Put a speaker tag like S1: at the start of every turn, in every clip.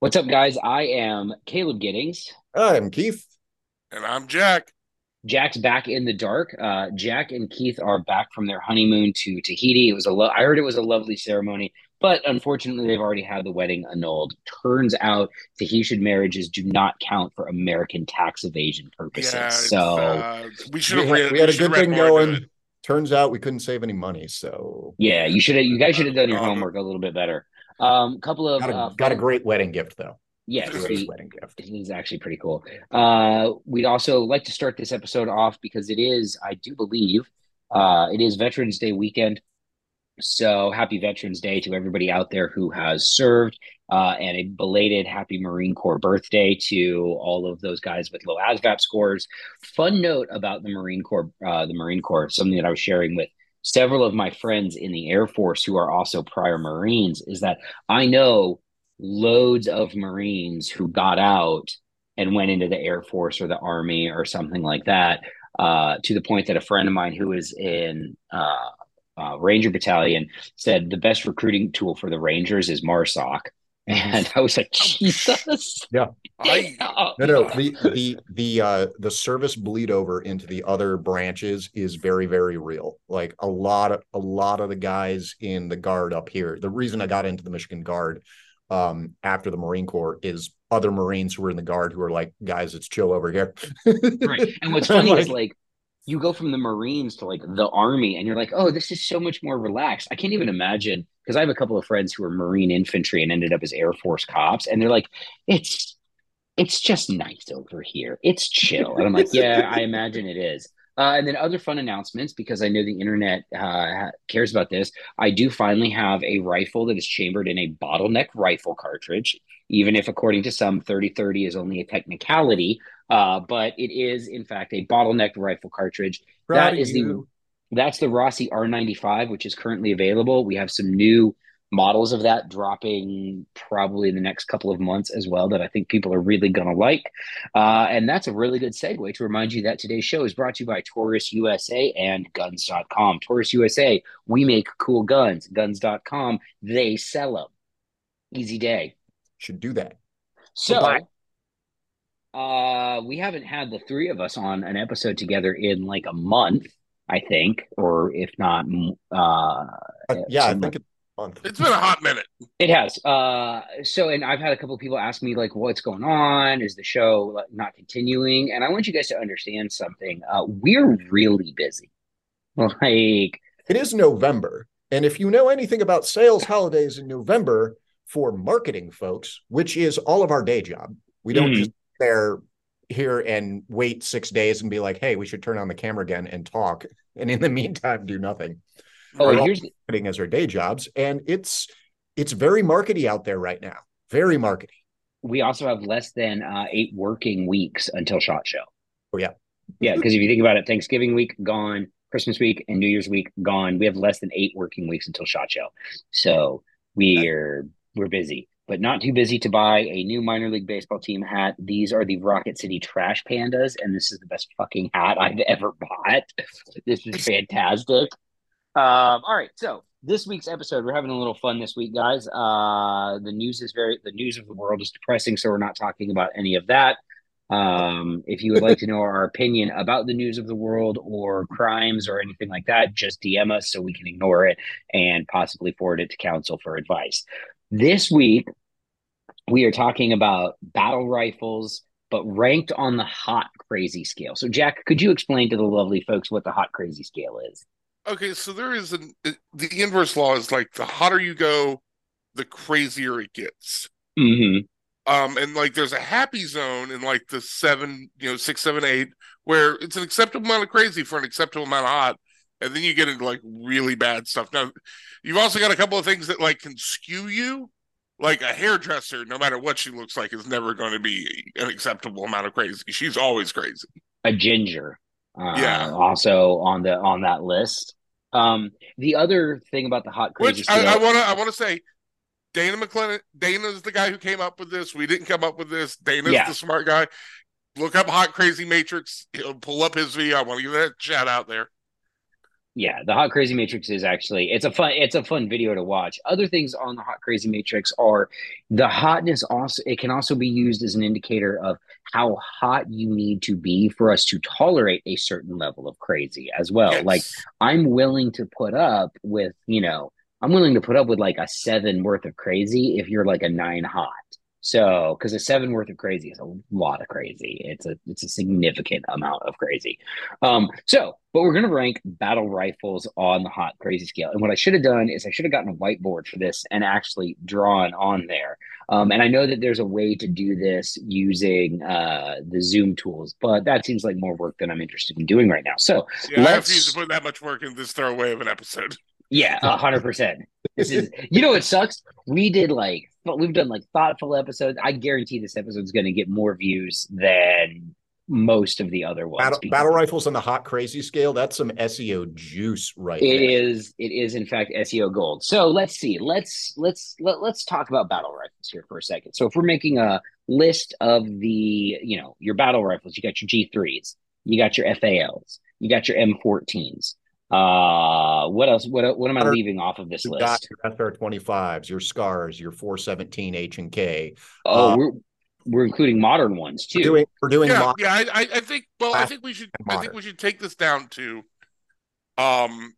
S1: What's up, guys? I am Caleb Giddings.
S2: I'm Keith.
S3: And I'm Jack.
S1: Jack's back in the dark. Uh, Jack and Keith are back from their honeymoon to Tahiti. It was a lo- I heard it was a lovely ceremony, but unfortunately, they've already had the wedding annulled. Turns out Tahitian marriages do not count for American tax evasion purposes.
S3: Yeah,
S1: so
S3: uh, we should have
S2: had,
S3: read.
S2: we had a good thing going. Turns out we couldn't save any money, so
S1: yeah, you should have. You guys should have done your
S3: Uh,
S1: homework a little bit better. Um, couple of
S2: got a,
S1: uh,
S2: got a great wedding gift though.
S1: yes, the-
S2: wedding gift.
S1: Is actually pretty cool. Uh, we'd also like to start this episode off because it is, I do believe, uh, it is Veterans Day weekend. So happy Veterans Day to everybody out there who has served, uh, and a belated happy Marine Corps birthday to all of those guys with low ASVAB scores. Fun note about the Marine Corps, uh, the Marine Corps, something that I was sharing with several of my friends in the Air Force who are also prior Marines, is that I know loads of Marines who got out and went into the Air Force or the Army or something like that. Uh, to the point that a friend of mine who was in uh, uh, Ranger Battalion said the best recruiting tool for the Rangers is MARSOC. And I was like, Jesus.
S3: I,
S2: No, no, the the the uh the service bleed over into the other branches is very very real. Like a lot of a lot of the guys in the guard up here. The reason I got into the Michigan Guard um after the Marine Corps is other Marines who were in the guard who are like, guys, it's chill over here.
S1: right. And what's funny is like you go from the Marines to like the Army, and you're like, oh, this is so much more relaxed. I can't even imagine because I have a couple of friends who are Marine infantry and ended up as Air Force cops, and they're like, it's it's just nice over here. It's chill. And I'm like, yeah, I imagine it is. Uh, and then other fun announcements because I know the internet uh, cares about this. I do finally have a rifle that is chambered in a bottleneck rifle cartridge, even if, according to some, 3030 is only a technicality. Uh, but it is, in fact, a bottleneck rifle cartridge.
S2: Proud
S1: That is the that's the Rossi R95, which is currently available. We have some new models of that dropping probably in the next couple of months as well that I think people are really going to like. Uh, and that's a really good segue to remind you that today's show is brought to you by Taurus USA and Guns.com. Taurus USA, we make cool guns. Guns.com, they sell them. Easy day.
S2: should do that.
S1: So,
S2: Bye.
S1: uh, we haven't had the three of us on an episode together in like a month, I think, or if not, uh,
S2: Uh, yeah, I think it's a month.
S3: it's been a hot minute.
S1: it has. Uh, so, and I've had a couple of people ask me like, what's going on? Is the show not continuing? And I want you guys to understand something. Uh, we're really busy. Like,
S2: It is November. And if you know anything about sales holidays in November for marketing folks, which is all of our day job, we don't
S1: Mhm.
S2: just sit there here and wait six days and be like, hey, we should turn on the camera again and talk. And in the meantime, do nothing.
S1: Oh, here's
S2: Marketing as our day jobs. And it's it's very markety out there right now. Very markety.
S1: we also have less than uh, eight working weeks until Shot Show.
S2: Oh, yeah.
S1: Yeah, because if you think about it, Thanksgiving week gone, Christmas week and New Year's week gone. We have less than eight working weeks until Shot Show, so we're we're busy, but not too busy to buy a new minor league baseball team hat. These are the Rocket City Trash Pandas, and this is the best fucking hat I've ever bought. This is fantastic. Um, all right, so this week's episode, we're having a little fun this week, guys. Uh, the news is very the news of the world is depressing, so we're not talking about any of that. Um, if you would like to know our opinion about the news of the world or crimes or anything like that, just DM us so we can ignore it and possibly forward it to counsel for advice. This week, we are talking about battle rifles, but ranked on the hot crazy scale. So, Jack, could you explain to the lovely folks what the hot crazy scale is?
S3: Okay, so there is an the inverse law is like the hotter you go, the crazier it gets.
S1: Mm-hmm.
S3: Um, and like there's a happy zone in like the seven, you know, six, seven, eight, where it's an acceptable amount of crazy for an acceptable amount of hot, and then you get into like really bad stuff. Now, you've also got a couple of things that like can skew you. Like a hairdresser, no matter what she looks like, is never going to be an acceptable amount of crazy. She's always crazy.
S1: a ginger uh,
S3: Yeah.
S1: also on the on that list um the other thing about the hot crazy
S3: Which I, I want to I want to say, Dana McLendon. Dana's the guy who came up with this. We didn't come up with this. Dana's
S1: Yeah.
S3: the smart guy. Look up Hot Crazy Matrix. He'll pull up his video. I want to give that shout out there.
S1: Yeah, the Hot Crazy Matrix is actually it's a fun it's a fun video to watch. Other things on the Hot Crazy Matrix are the hotness also it can also be used as an indicator of how hot you need to be for us to tolerate a certain level of crazy as well.
S3: Yes.
S1: Like I'm willing to put up with, you know, I'm willing to put up with like a 7 worth of crazy if you're like a 9 hot. So, because a seven worth of crazy is a lot of crazy. It's a it's a significant amount of crazy. Um, so, but we're gonna rank battle rifles on the hot crazy scale. And what I should have done is I should have gotten a whiteboard for this and actually drawn on there. Um, and I know that there's a way to do this using uh, the Zoom tools, but that seems like more work than I'm interested in doing right now. So,
S3: Yeah, I
S1: Let's-
S3: refuse to put that much work in this throwaway of an episode.
S1: Yeah, a hundred percent. This is you know what sucks? We did like we've done like thoughtful episodes. I guarantee this episode's going to get more views than most of the other ones.
S2: Battle, battle rifles on the hot crazy scale. That's some SEO juice right
S1: It
S2: there.
S1: is. It is in fact SEO gold. So let's see. Let's let's let, let's talk about battle rifles here for a second. So if we're making a list of the you know your battle rifles, you got your G threes, you got your FALs, you got your M14s. Uh, what else? What what am I leaving off of this
S2: You've got
S1: list?
S2: your SR25s, your scars, your 417 H and K.
S1: Oh,
S2: uh,
S1: we're we're including modern ones too.
S2: We're doing we're doing
S3: yeah,
S2: mod-
S3: yeah. I, I, I think. Well, I think we should. I think we should take this down to, um,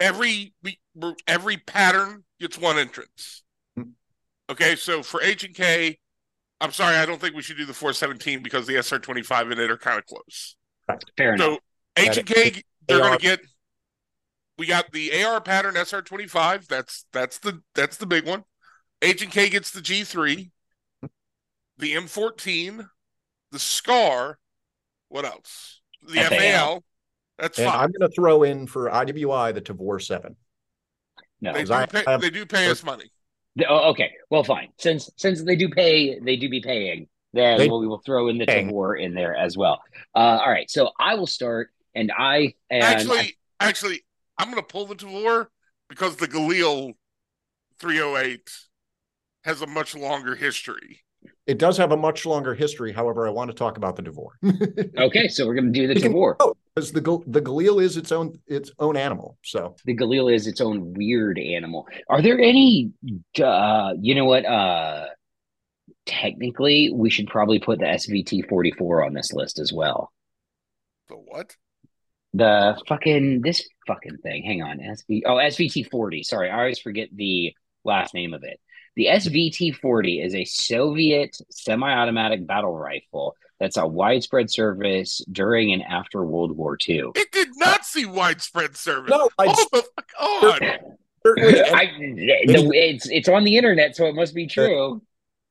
S3: every we every pattern gets one entrance.
S2: Mhm.
S3: Okay, so for H and K, I'm sorry, I don't think we should do the 417 because the SR twenty five and it are kind of close.
S1: Fair enough.
S3: So H and K, they're going to get. We got the AR pattern SR25. That's that's the that's the big one. H and K gets the G3, the M14, the Scar. What else? The
S1: FAL.
S3: FAL. That's
S2: and
S3: fine.
S2: I'm going to throw in for IWI the Tavor 7.
S1: no.
S3: They do,
S2: I-
S3: pay,
S2: I have-
S3: they do pay us money.
S1: The- oh, okay. Well, fine. Since since they do pay, they do be paying. Then
S2: They-
S1: we'll, we will throw in the
S2: Paying.
S1: Tavor in there as well. Uh, all right. So I will start, and I and
S3: actually,
S1: I-
S3: actually, I'm going to pull the Tavor because the Galil 308 has a much longer history.
S2: It does have a much longer history. However, I want to talk about the Tavor.
S1: okay. So we're going to do the
S2: You
S1: Tavor.
S2: Oh, because the Gal- the Galil is its own its own animal. So
S1: The Galil is its own weird animal. Are there any? Uh, you know what? Uh, technically, we should probably put the SVT forty four on this list as well.
S3: The what?
S1: The fucking this fucking thing. Hang on, SV. Oh, SVT forty. Sorry, I always forget the last name of it. The SVT forty is a Soviet semi-automatic battle rifle that's a widespread service during and after World War II.
S3: It did not see widespread service.
S2: no, I
S3: oh the fuck on!
S1: I, the, it's it's on the internet, so it must be true.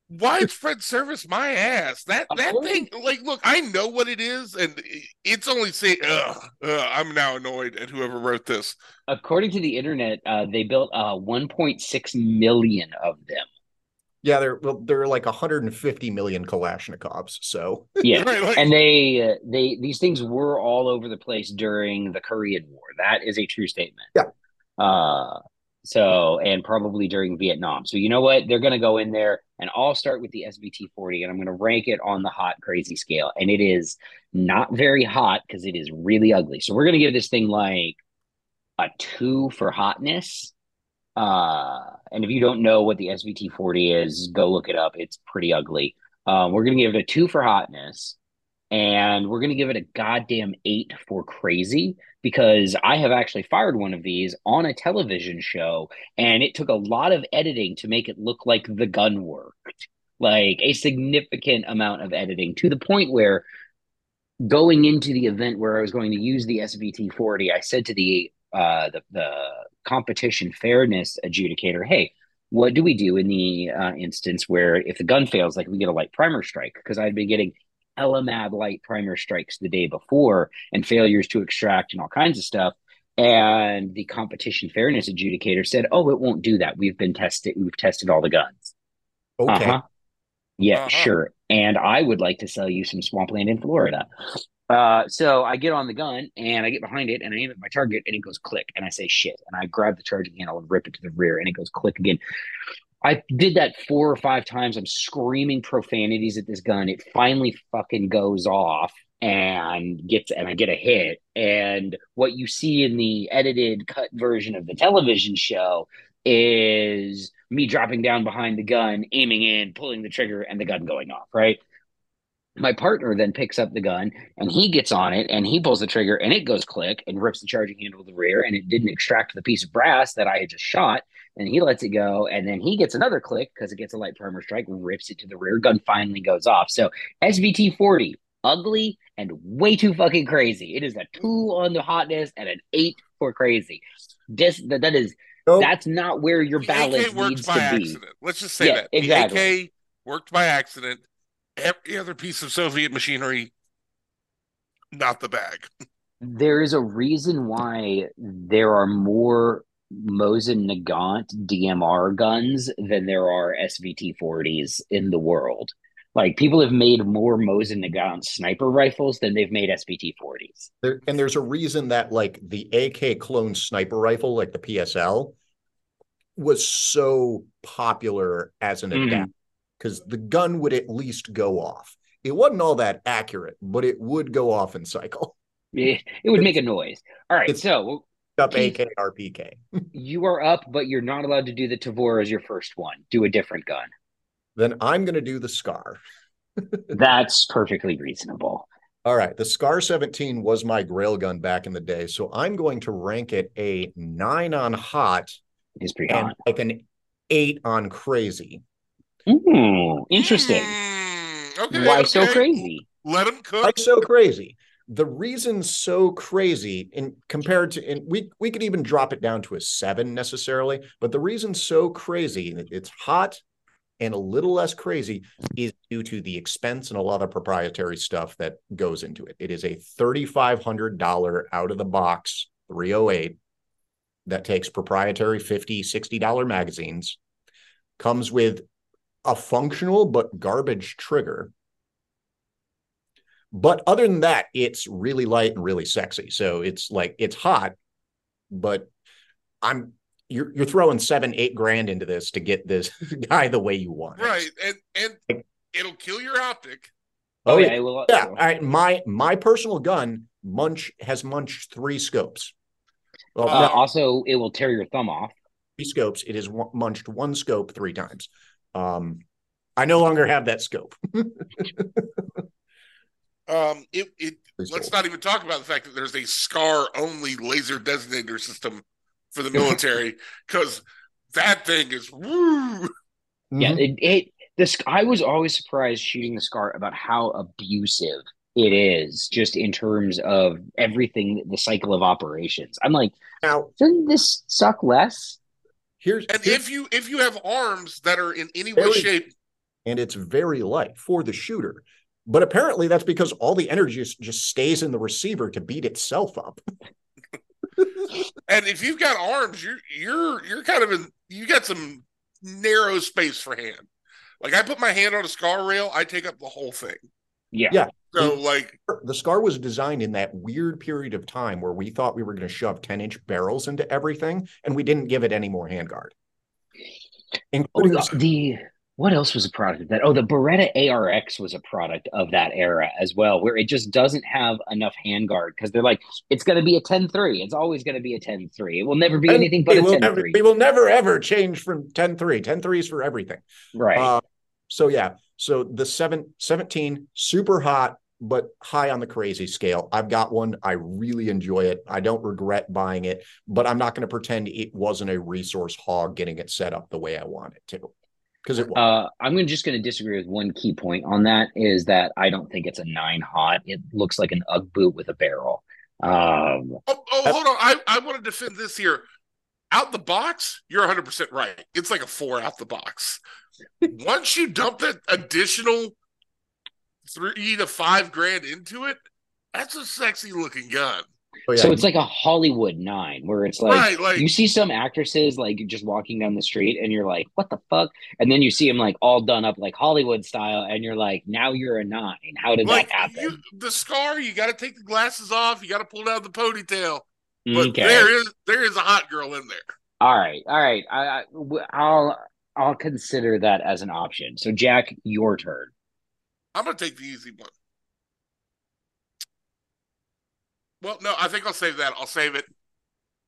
S3: Widespread service my ass that that
S1: Oh.
S3: thing like look i know what it is and it's only say ugh, ugh, i'm now annoyed at whoever wrote this
S1: According to the internet, uh, they built uh, 1.6 million of them.
S2: yeah, there well, there are like 150 million Kalashnikovs. So
S1: Yeah,
S3: Right, like-
S1: and they uh, they these things were all over the place during the Korean War. That is a true statement.
S2: Yeah.
S1: Uh so and probably during Vietnam. So you know what? They're going to go in there and I'll start with the SVT 40 and I'm going to rank it on the hot crazy scale and it is not very hot because it is really ugly. So we're going to give this thing like a 2 for hotness. Uh and if you don't know what the SVT 40 is, go look it up. It's pretty ugly. Um, we're going to give it a 2 for hotness and we're going to give it a goddamn eight for crazy because I have actually fired one of these on a television show and it took a lot of editing to make it look like the gun worked. Like a significant amount of editing to the point where going into the event where I was going to use the SVT 40, I said to the uh the, the competition fairness adjudicator, hey, what do we do in the uh, instance where if the gun fails, like we get a light primer strike? Because I'd been getting LMAD light primer strikes the day before and failures to extract and all kinds of stuff. And the competition fairness adjudicator said, "Oh, it won't do that. We've been tested. We've tested all the guns."
S2: okay,
S1: Uh-huh. Yeah,
S3: Uh-huh.
S1: sure. And I would like to sell you some swampland in Florida. Uh, so I get on the gun and I get behind it and I aim at my target and it goes click and I say shit and I grab the charging handle and rip it to the rear and it goes click again. I did that four or five times. I'm screaming profanities at this gun. It finally fucking goes off and gets and I get a hit. And what you see in the edited cut version of the television show is me dropping down behind the gun, aiming in, pulling the trigger, and the gun going off, right? My partner then picks up the gun and he gets on it and he pulls the trigger and it goes click and rips the charging handle to the rear and it didn't extract the piece of brass that I had just shot and he lets it go and then he gets another click because it gets a light primer strike rips it to the rear gun finally goes off. So svt 40 ugly and way too fucking crazy. It is a two on the hotness and an eight for crazy. This that, that is nope. that's not where your balance needs to
S3: accident.
S1: be
S3: let's just say yeah, that. Exactly. the AK worked by accident. Every other piece of soviet machinery not the bag.
S1: There is a reason why there are more Mosin Nagant DMR guns than there are SVT 40s in the world. Like people have made more Mosin Nagant sniper rifles than they've made SVT 40s.
S2: There, and there's a reason that like the AK clone sniper rifle, like the PSL, was so popular as an mm-hmm. adapt because the gun would at least go off. It wasn't all that accurate, but it would go off and cycle.
S1: It, it would make a noise. All right, so
S2: up Keith, AK or PK.
S1: you are up, but you're not allowed to do the Tavor as your first one. Do a different gun.
S2: Then I'm going to do the Scar.
S1: That's perfectly reasonable.
S2: All right. The Scar 17 was my grail gun back in the day. So I'm going to rank it a nine on hot.
S1: It's pretty hot.
S2: Like an eight on crazy.
S1: Ooh, interesting. Mm, okay, Why okay. so crazy?
S3: Let him cook.
S2: Like so crazy the reason so crazy in compared to and we we could even drop it down to a seven necessarily but the reason so crazy it's hot and a little less crazy is due to the expense and a lot of proprietary stuff that goes into it. It is a $3500 out of the box 308 that takes proprietary 50 $60 magazines comes with a functional but garbage trigger but other than that, it's really light and really sexy. So it's like it's hot, but I'm you're you're throwing seven, eight grand into this to get this guy the way you want.
S3: Right. And and it'll kill your optic.
S2: Oh, oh yeah, will, yeah. All right. My my personal gun, Munch has munched three scopes.
S1: Well, uh, also, it will tear your thumb off.
S2: Three scopes. It has munched one scope three times. Um, I no longer have that scope.
S3: Um, it it let's not even talk about the fact that there's a scar only laser designator system for the military because that thing is woo.
S1: Yeah, mm-hmm. it, it this I was always surprised shooting the scar about how abusive it is just in terms of everything the cycle of operations. I'm like, now doesn't this suck less?
S2: Here's
S3: and
S2: here's,
S3: if you if you have arms that are in any way shape
S2: and it's very light for the shooter but apparently that's because all the energy just, just stays in the receiver to beat itself up.
S3: and if you've got arms, you're you're you're kind of in you got some narrow space for hand. Like I put my hand on a scar rail, I take up the whole thing.
S1: Yeah.
S2: Yeah.
S3: So like
S2: the scar was designed in that weird period of time where we thought we were going to shove 10 inch barrels into everything and we didn't give it any more handguard.
S1: Including oh, the what else was a product of that? Oh, the Beretta ARX was a product of that era as well, where it just doesn't have enough handguard because they're like, it's going to be a 10 3. It's always going to be a 10 3. It will never be and anything but a 10 3.
S2: We will never, ever change from 10 3. 10 3 is for everything.
S1: Right. Uh,
S2: so, yeah. So the seven, 17, super hot, but high on the crazy scale. I've got one. I really enjoy it. I don't regret buying it, but I'm not going to pretend it wasn't a resource hog getting it set up the way I want it to
S1: because it. Uh, I'm just going to disagree with one key point on that is that I don't think it's a nine hot. It looks like an UGG boot with a barrel. Um,
S3: oh, oh hold on. I, I want to defend this here. Out the box, you're 100 percent right. It's like a four out the box. Once you dump that additional three to five grand into it, that's a sexy looking gun.
S1: Oh, yeah. So it's like a Hollywood nine, where it's like, right, like, you see some actresses like just walking down the street, and you're like, "What the fuck?" And then you see them like all done up like Hollywood style, and you're like, "Now you're a nine. How did like, that happen?"
S3: You, the scar, you got to take the glasses off. You got to pull down the ponytail. But okay. there is there is a hot girl in there.
S1: All right, all right. I, I I'll I'll consider that as an option. So Jack, your turn.
S3: I'm gonna take the easy one. Well, no, I think I'll save that. I'll save it.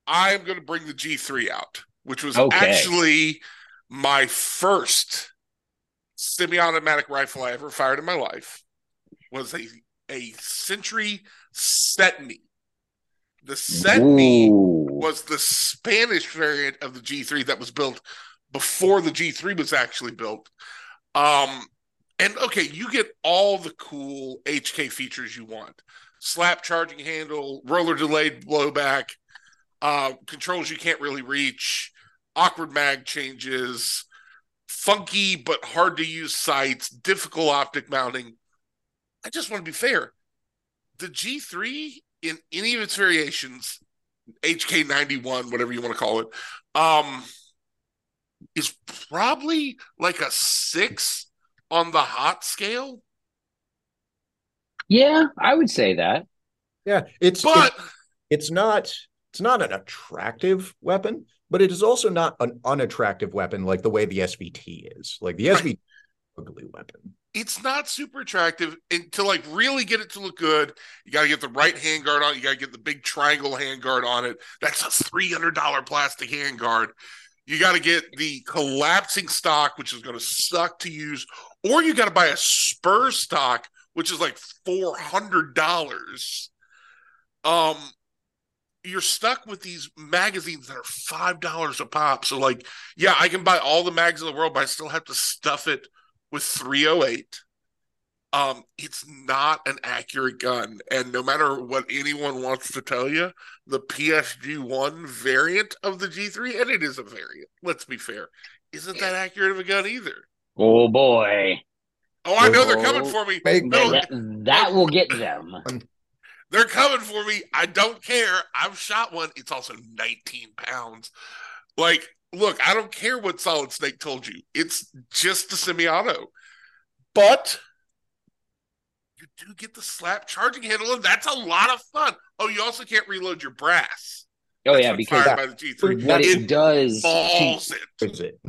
S3: I'm going to bring the G3 out, which was
S1: Okay.
S3: actually my first semi-automatic rifle I ever fired in my life. Was a a Century CETME. The
S1: CETME
S3: was the Spanish variant of the G3 that was built before the G3 was actually built. Um, and okay, you get all the cool HK features you want: slap charging handle, roller delayed blowback, uh, controls you can't really reach, awkward mag changes, funky but hard to use sights, difficult optic mounting. I just want to be fair. The G3 in any of its variations HK91, whatever you want to call it, um, is probably like a six on the hot scale.
S1: Yeah, I would say that.
S2: Yeah, it's
S3: But
S2: it- it's not it's not an attractive weapon, but it is also not an unattractive weapon like the way the SVT is. Like the SVT is an ugly weapon.
S3: it's not super attractive. And to like really get it to look good, you got to get the right handguard on. it. You got to get the big triangle handguard on it. That's a three hundred dollar plastic handguard. You got to get the collapsing stock, which is going to suck to use, or you got to buy a spur stock, which is like four hundred dollars. Um, you're stuck with these magazines that are five dollars a pop. So, like, yeah, I can buy all the mags in the world, but I still have to stuff it with 308. Um, it's not an accurate gun, and no matter what anyone wants to tell you, the PSG one variant of the G3, and it is a variant. Let's be fair, isn't that accurate of a gun either?
S1: Oh boy,
S3: Oh, I know they're coming for me.
S2: Make-
S3: No,
S1: that, that will get them.
S3: They're coming for me. I don't care. I've shot one. It's also 19 pounds. Like, look, I don't care what Solid Snake told you. It's just a semi auto. But you do get the slap charging handle, and that's a lot of fun. Oh, you also can't reload your brass.
S1: Oh
S3: That's
S1: yeah, because
S3: fired by the G3.
S1: what it
S3: It
S1: does to,
S3: balls it.
S2: Is it?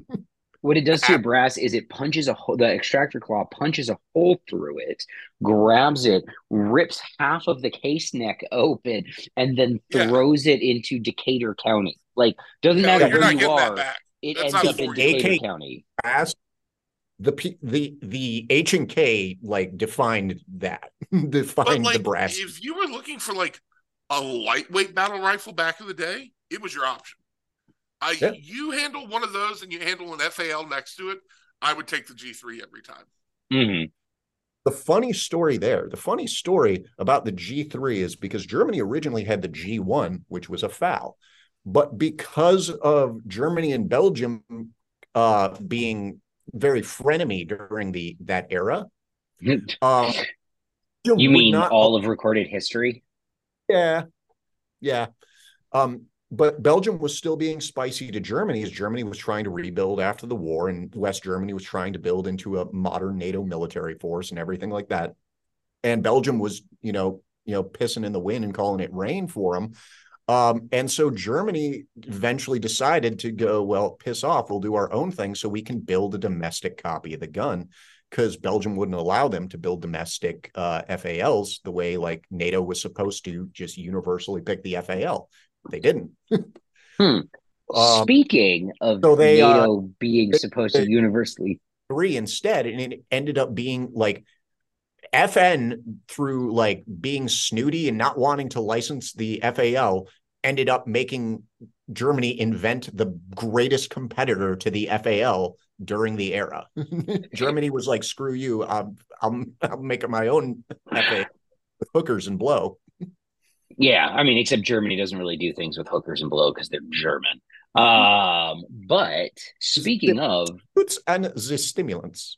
S1: What it does to your brass is it punches a hole. The extractor claw punches a hole through it, grabs it, rips half of the case neck open, and then
S3: Yeah.
S1: throws it into Decatur County. Like doesn't matter
S3: you're
S1: who
S3: not
S1: you are, it
S3: That's
S1: ends up in
S3: for.
S1: Decatur
S2: AK
S1: County.
S2: Brass, the P, the the H and K like defined that
S3: But
S2: defined
S3: like,
S2: the brass.
S3: if you were looking for like a lightweight battle rifle back in the day, it was your option. I
S2: Yeah.
S3: you handle one of those and you handle an FAL next to it, I would take the G3 every time.
S1: hmm
S2: the funny story there, the funny story about the G3 is because Germany originally had the G1, which was a FAL, but because of Germany and Belgium uh, being very frenemy during the that era, uh,
S1: You mean all of recorded history?
S2: Yeah, yeah. Um, but Belgium was still being spicy to Germany as Germany was trying to rebuild after the war, and West Germany was trying to build into a modern NATO military force and everything like that. And Belgium was, you know, you know, pissing in the wind and calling it rain for them. Um, and so Germany eventually decided to go, well, piss off, we'll do our own thing so we can build a domestic copy of the gun because Belgium wouldn't allow them to build domestic uh, FALs the way like NATO was supposed to just universally pick the FAL. They didn't.
S1: Hmm.
S2: Um,
S1: Speaking of
S2: so they, uh,
S1: NATO being supposed to universally,
S2: three instead, and it ended up being like FN through like being snooty and not wanting to license the FAL ended up making Germany invent the greatest competitor to the FAL during the era. Germany was like, "Screw you! I'm I'm I'm making my own FAL with hookers and blow."
S1: Yeah, I mean, except Germany doesn't really do things with hookers and blow because they're German. Um, but speaking of,
S2: Boots and the stimulants.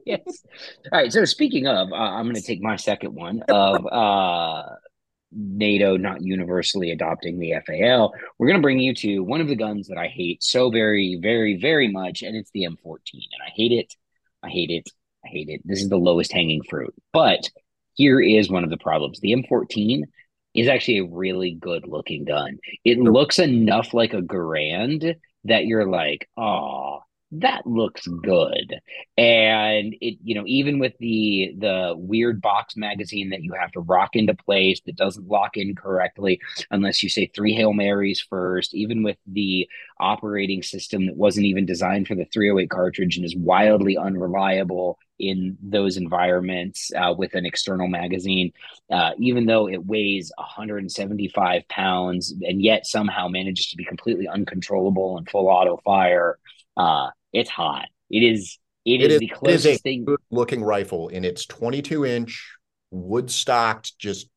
S1: yes. All right. So speaking of, uh, I'm going to take my second one of uh, NATO not universally adopting the FAL. We're going to bring you to one of the guns that I hate so very, very, very much, and it's the M14. And I hate it. I hate it. I hate it. This is the lowest hanging fruit. But here is one of the problems. The M14 is actually a really good looking gun. It looks enough like a Garand that you're like, oh, that looks good and it you know even with the the weird box magazine that you have to rock into place that doesn't lock in correctly unless you say three hail marys first even with the operating system that wasn't even designed for the 308 cartridge and is wildly unreliable in those environments uh, with an external magazine, uh, even though it weighs 175 pounds and yet somehow manages to be completely uncontrollable and full auto fire. Uh, it's hot. It is. It, it is, is, the closest it is a thing.
S2: Looking rifle, and it's 22 inch wood stocked. Just.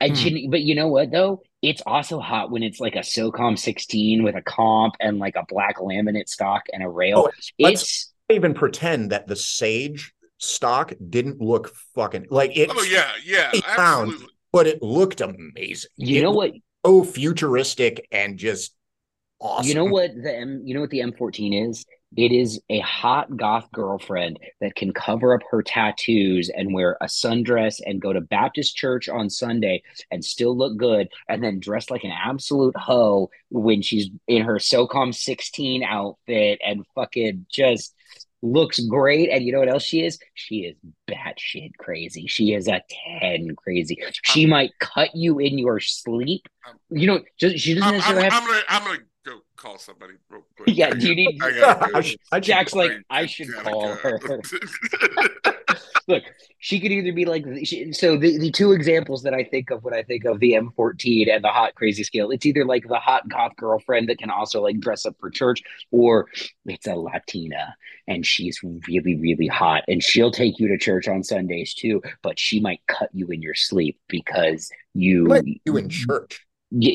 S1: And hmm. but you know what though? It's also hot when it's like a SOCOM 16 with a comp and like a black laminate stock and a rail. Oh, it's
S2: even pretend that the Sage stock didn't look fucking like it.
S3: Oh yeah, yeah, absolutely.
S2: But it looked amazing.
S1: You
S2: it
S1: know what?
S2: Oh, futuristic and just awesome.
S1: You know what the M? You know what the M14 is? It is a hot goth girlfriend that can cover up her tattoos and wear a sundress and go to Baptist church on Sunday and still look good, and then dress like an absolute hoe when she's in her SOCOM 16 outfit and fucking just looks great. And you know what else she is? She is batshit crazy. She is a 10 crazy. She um, might cut you in your sleep. Um, you know, just she doesn't
S3: I'm,
S1: necessarily
S3: I'm,
S1: have.
S3: I'm gonna, I'm gonna go call somebody real quick.
S1: Yeah, do you need? I gotta. I Jack's like, I should call her. Look, she could either be like she, so. The, the two examples that I think of when I think of the M14 and the hot crazy scale, it's either like the hot goth girlfriend that can also like dress up for church, or it's a Latina and she's really really hot and she'll take you to church on Sundays too, but she might cut you in your sleep because you
S2: you in church.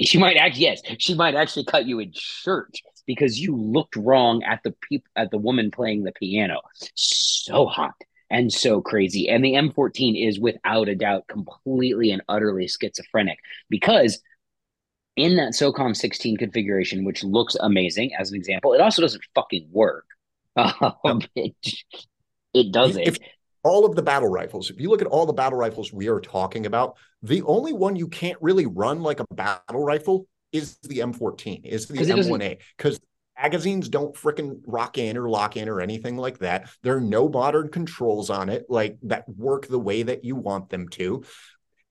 S1: She might act. Yes, she might actually cut you in church because you looked wrong at the peop- at the woman playing the piano. So hot and so crazy. And the M14 is without a doubt completely and utterly schizophrenic because in that SOCOM 16 configuration, which looks amazing as an example, it also doesn't fucking work. Um, it, it doesn't.
S2: If all of the battle rifles, if you look at all the battle rifles we are talking about, the only one you can't really run like a battle rifle is the M14, is the M1A, because magazines don't freaking rock in or lock in or anything like that. There are no modern controls on it like that work the way that you want them to.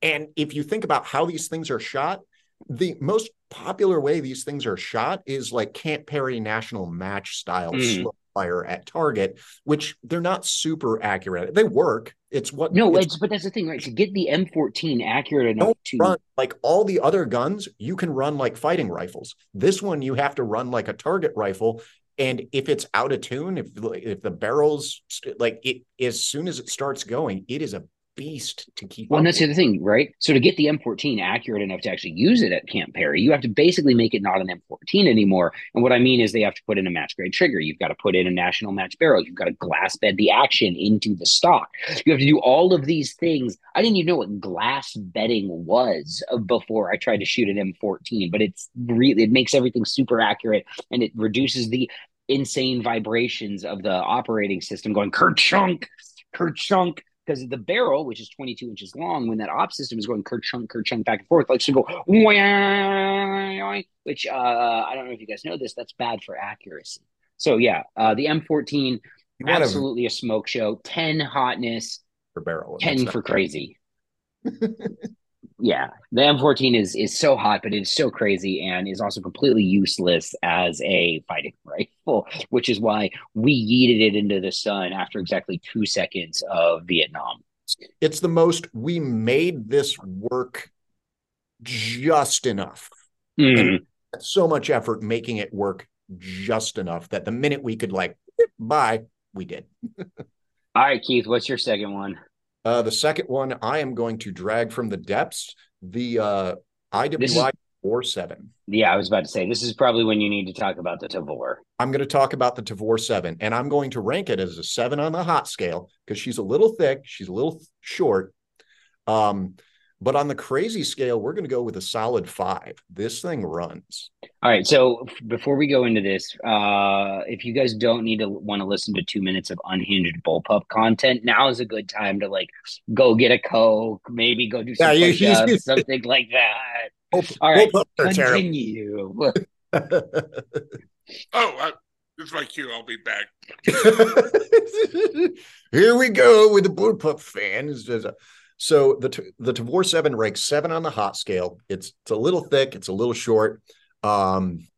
S2: And if you think about how these things are shot, the most popular way these things are shot is like Camp Perry national match style mm fire at target, which they're not super accurate. They work. It's what
S1: no,
S2: it's,
S1: it's, but that's the thing, right? To get the M14 accurate enough to
S2: run like all the other guns, you can run like fighting rifles. This one you have to run like a target rifle. And if it's out of tune, if if the barrels like it as soon as it starts going, it is a beast to keep.
S1: Well, and that's the other thing, right? So to get the M14 accurate enough to actually use it at Camp Perry, you have to basically make it not an M14 anymore. And what I mean is they have to put in a match grade trigger. You've got to put in a national match barrel. You've got to glass bed the action into the stock. You have to do all of these things. I didn't even know what glass bedding was before I tried to shoot an M14, but it's really it makes everything super accurate and it reduces the insane vibrations of the operating system going kerchunk, kerchunk because the barrel, which is 22 inches long, when that op system is going kerchunk, kerchunk back and forth, like to go, which uh, I don't know if you guys know this, that's bad for accuracy. So yeah, uh, the M14, absolutely a smoke show. 10 hotness,
S2: for barrel,
S1: 10 for crazy. yeah, the M14 is is so hot, but it's so crazy and is also completely useless as a fighting rifle, which is why we yeeted it into the sun after exactly two seconds of Vietnam.
S2: It's the most we made this work just enough.
S1: Mm.
S2: so much effort making it work just enough that the minute we could like bye, we did.
S1: All right, Keith, what's your second one?
S2: Uh, the second one, I am going to drag from the depths the uh, IWI Tavor 7.
S1: Yeah, I was about to say, this is probably when you need to talk about the Tavor.
S2: I'm going to talk about the Tavor 7, and I'm going to rank it as a 7 on the hot scale because she's a little thick, she's a little short. Um, but on the crazy scale, we're going to go with a solid five. This thing runs.
S1: All right. So before we go into this, uh, if you guys don't need to want to listen to two minutes of unhinged bullpup content, now is a good time to like go get a coke, maybe go do some yeah, you, you, you, something like that. Bull, All right, continue.
S3: oh, I, This is my cue. I'll be back.
S2: Here we go with the bullpup fan. So the the Tavor Seven ranks seven on the hot scale. It's it's a little thick. It's a little short. Um,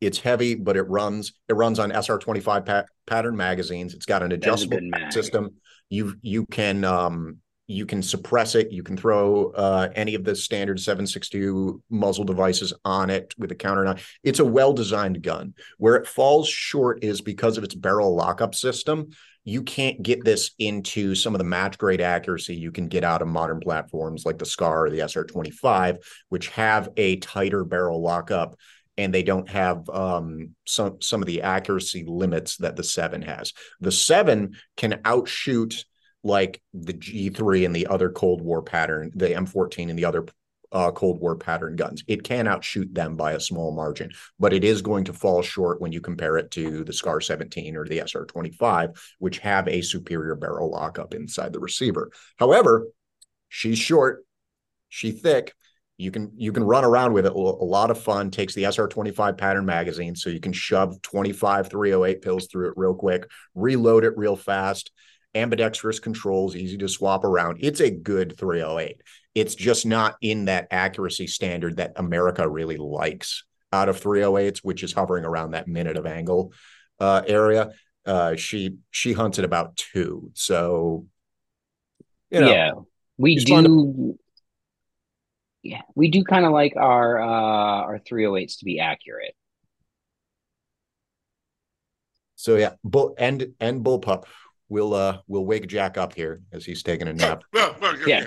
S2: it's heavy, but it runs. It runs on SR twenty five pattern magazines. It's got an adjustable system. You you can um you can suppress it. You can throw uh, any of the standard 7.62 muzzle devices on it with a counter knife. It's a well-designed gun. Where it falls short is because of its barrel lockup system. You can't get this into some of the match grade accuracy you can get out of modern platforms like the SCAR or the SR25, which have a tighter barrel lockup and they don't have um, some some of the accuracy limits that the seven has. The seven can outshoot like the G3 and the other Cold War pattern, the M14 and the other uh, Cold War pattern guns. It can outshoot them by a small margin, but it is going to fall short when you compare it to the SCAR 17 or the SR 25, which have a superior barrel lockup inside the receiver. However, she's short, she thick. You can you can run around with it a lot of fun. Takes the SR 25 pattern magazine, so you can shove 25 308 pills through it real quick, reload it real fast ambidextrous controls, easy to swap around. It's a good 308. It's just not in that accuracy standard that America really likes out of 308s, which is hovering around that minute of angle uh, area. Uh, she she hunts at about two. So
S1: you know, yeah, we do. To... yeah, we do kind of like our uh, our 308s to be accurate.
S2: So yeah, bull and and bullpup we'll uh we'll wake Jack up here as he's taking a nap.
S1: yeah, yeah.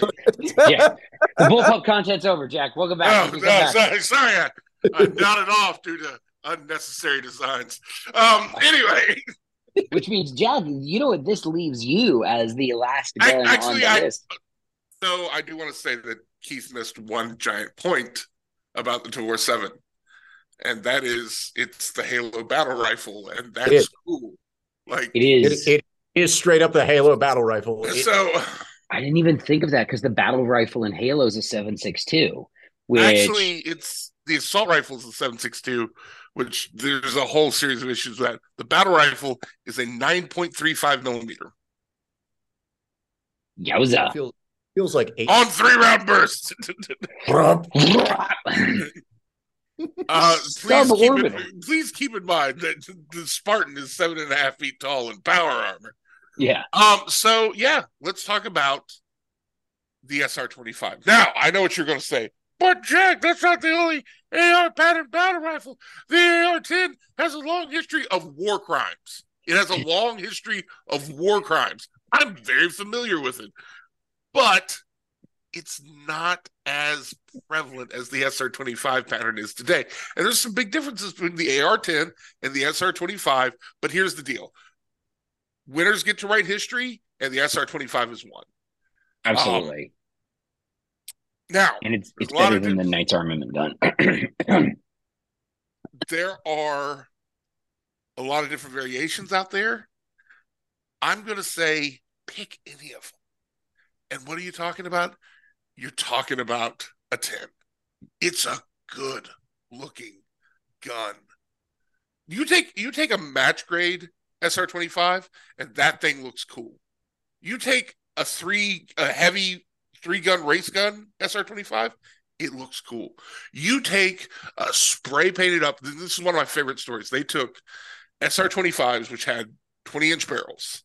S1: The bullpup content's over, Jack. Welcome back.
S3: Oh, no, back. sorry, sorry, I, I nodded off due to unnecessary designs. Um, anyway.
S1: Which means, Jack, you know what? This leaves you as the last gun actually, on the I, list.
S3: So I do want to say that Keith missed one giant point about the Tavor Seven, and that is it's the Halo battle rifle, and that's cool. Like
S1: it is.
S2: It, it is straight up the Halo battle rifle.
S3: So
S1: I didn't even think of that because the battle rifle in Halo is a 7.62. Which...
S3: Actually, it's the assault rifle is a 7.62, which there's a whole series of issues with that. The battle rifle is a 9.35 millimeter.
S1: Yowza.
S2: Feels, feels like
S3: eight. On three round bursts. Uh, please, keep in, please keep in mind that the Spartan is seven and a half feet tall in power armor.
S1: Yeah.
S3: Um. So yeah, let's talk about the SR twenty five. Now I know what you're going to say, but Jack, that's not the only AR pattern battle rifle. The AR ten has a long history of war crimes. It has a long history of war crimes. I'm very familiar with it, but it's not as prevalent as the SR25 pattern is today. And there's some big differences between the AR10 and the SR25. But here's the deal winners get to write history, and the SR25 is one.
S1: Absolutely. Um,
S3: now,
S1: and it's, it's better than the Knights Armament gun.
S3: there are a lot of different variations out there. I'm going to say pick any of them. And what are you talking about? You're talking about a 10. It's a good looking gun. You take you take a match grade SR25 and that thing looks cool. You take a three a heavy three gun race gun SR25, it looks cool. You take a spray painted up. This is one of my favorite stories. They took SR25s, which had 20 inch barrels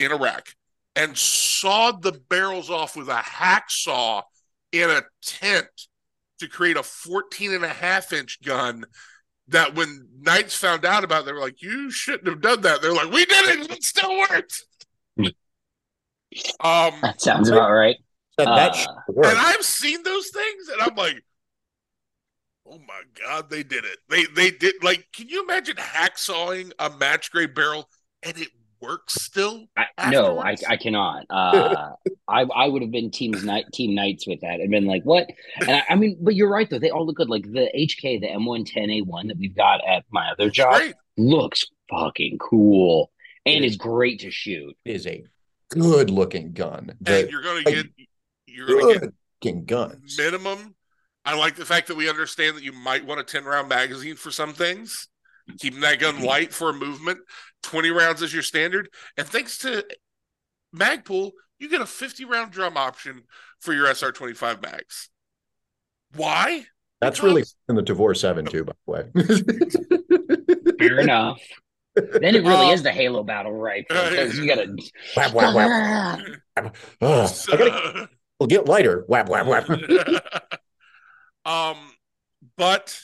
S3: in rack, and sawed the barrels off with a hacksaw in a tent to create a 14 and a half inch gun that when knights found out about it, they were like, you shouldn't have done that. They're like, we did it. It still works.
S1: um, that sounds about right.
S3: That, uh, and I've seen those things and I'm like, oh my God, they did it. They, they did like, can you imagine hacksawing a match grade barrel and it works still?
S1: I, no, I, I cannot. Uh, I I would have been teams night team nights with that and been like, what? And I, I, mean, but you're right though. They all look good. Like the HK, the M110A1 that we've got at my other job great. looks fucking cool and is great to shoot.
S2: It is a good looking gun.
S3: and you're gonna get you're gonna
S2: get gun
S3: minimum. I like the fact that we understand that you might want a 10 round magazine for some things. Keeping that gun light for a movement. Twenty rounds is your standard, and thanks to Magpul, you get a fifty round drum option for your SR twenty five mags. Why?
S2: That's really in the Tavor 7 too, by the
S1: way. Fair enough. Then it really um, is the Halo battle right? because you gotta whap whap
S2: whap. so, I gotta will get lighter. Whap whap whap.
S3: um, but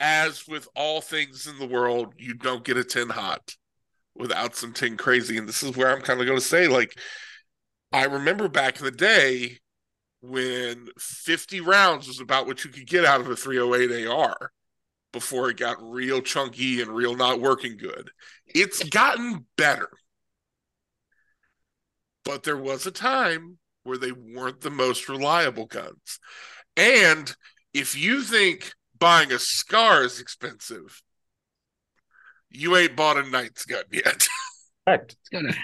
S3: as with all things in the world, you don't get a 10 hot without some 10 crazy. And this is where I'm kind of going to say, like, I remember back in the day when 50 rounds was about what you could get out of a 308 AR before it got real chunky and real not working good. It's gotten better. But there was a time where they weren't the most reliable guns. And if you think buying a scar is expensive, you ain't bought a Knight's gun yet.
S1: let's go to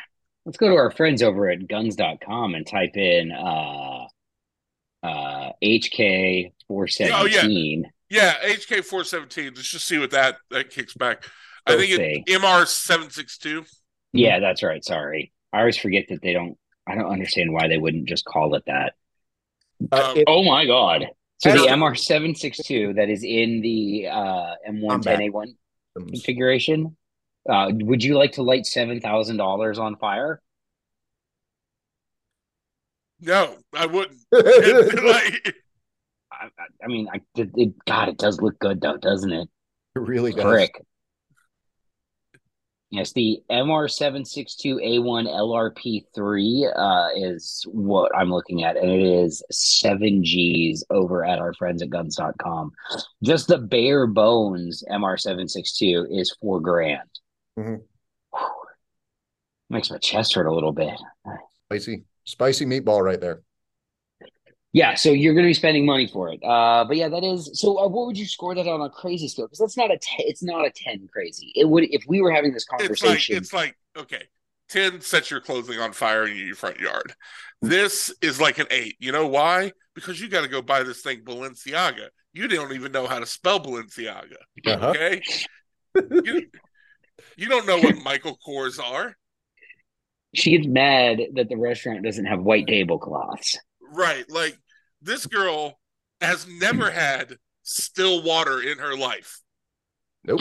S1: let's go to our friends over at guns.com and type in uh uh HK four seventeen.
S3: Oh, yeah. yeah, HK four seventeen. Let's just see what that that kicks back. I think it's MR seven six two.
S1: Yeah, that's right. Sorry. I always forget that they don't I don't understand why they wouldn't just call it that. Uh, it, oh my god! So the MR seven six two that is in the uh, M one ten A one configuration. Uh, would you like to light seven thousand dollars on fire?
S3: No, I wouldn't. like,
S1: I, I, mean, I, it, it, God, it does look good though, doesn't it?
S2: It really does. Frick.
S1: Yes, the MR762A1 LRP3 uh, is what I'm looking at, and it is seven G's over at our friends at guns.com. Just the bare bones MR762 is four grand. Mm-hmm. Makes my chest hurt a little bit.
S2: Spicy, spicy meatball right there
S1: yeah, so you're going to be spending money for it. Uh, but yeah, that is. So, uh, what would you score that on a crazy scale? Because that's not a. T- it's not a ten crazy. It would if we were having this conversation.
S3: It's like, it's like okay, ten sets your clothing on fire in your front yard. This is like an eight. You know why? Because you got to go buy this thing Balenciaga. You don't even know how to spell Balenciaga. Uh-huh. Okay, you, you don't know what Michael Kors are.
S1: She's mad that the restaurant doesn't have white tablecloths.
S3: Right, like this girl has never had still water in her life.
S2: Nope.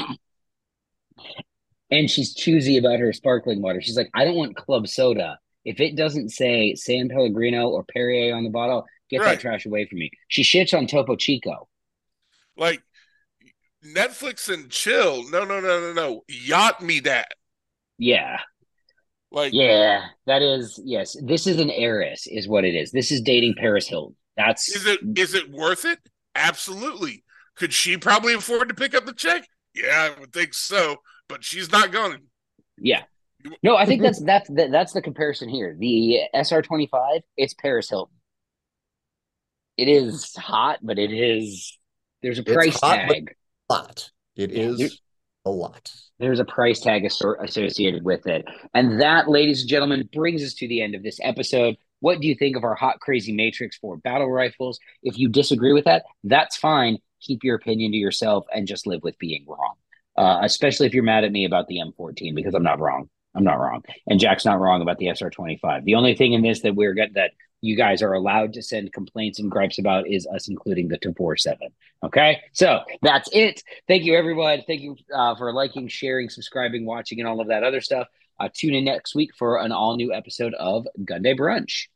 S1: And she's choosy about her sparkling water. She's like, I don't want club soda. If it doesn't say San Pellegrino or Perrier on the bottle, get right. that trash away from me. She shits on Topo Chico.
S3: Like Netflix and chill. No, no, no, no, no. Yacht me that.
S1: Yeah.
S3: Like
S1: Yeah, that is yes. This is an heiress, is what it is. This is dating Paris Hilton. That's
S3: is it is it worth it? Absolutely. Could she probably afford to pick up the check? Yeah, I would think so, but she's not going.
S1: Yeah. No, I think that's that's the, that's the comparison here. The SR twenty five, it's Paris Hilton. It is hot, but it is there's a price hot, tag.
S2: A lot. It is a lot.
S1: There's a price tag associated with it, and that, ladies and gentlemen, brings us to the end of this episode. What do you think of our hot, crazy matrix for battle rifles? If you disagree with that, that's fine. Keep your opinion to yourself and just live with being wrong. Uh, especially if you're mad at me about the M14 because I'm not wrong. I'm not wrong, and Jack's not wrong about the SR25. The only thing in this that we're get that you guys are allowed to send complaints and gripes about is us including the 247. Okay, so that's it. Thank you, everyone. Thank you uh, for liking, sharing, subscribing, watching, and all of that other stuff. Uh, tune in next week for an all new episode of Gunday Brunch.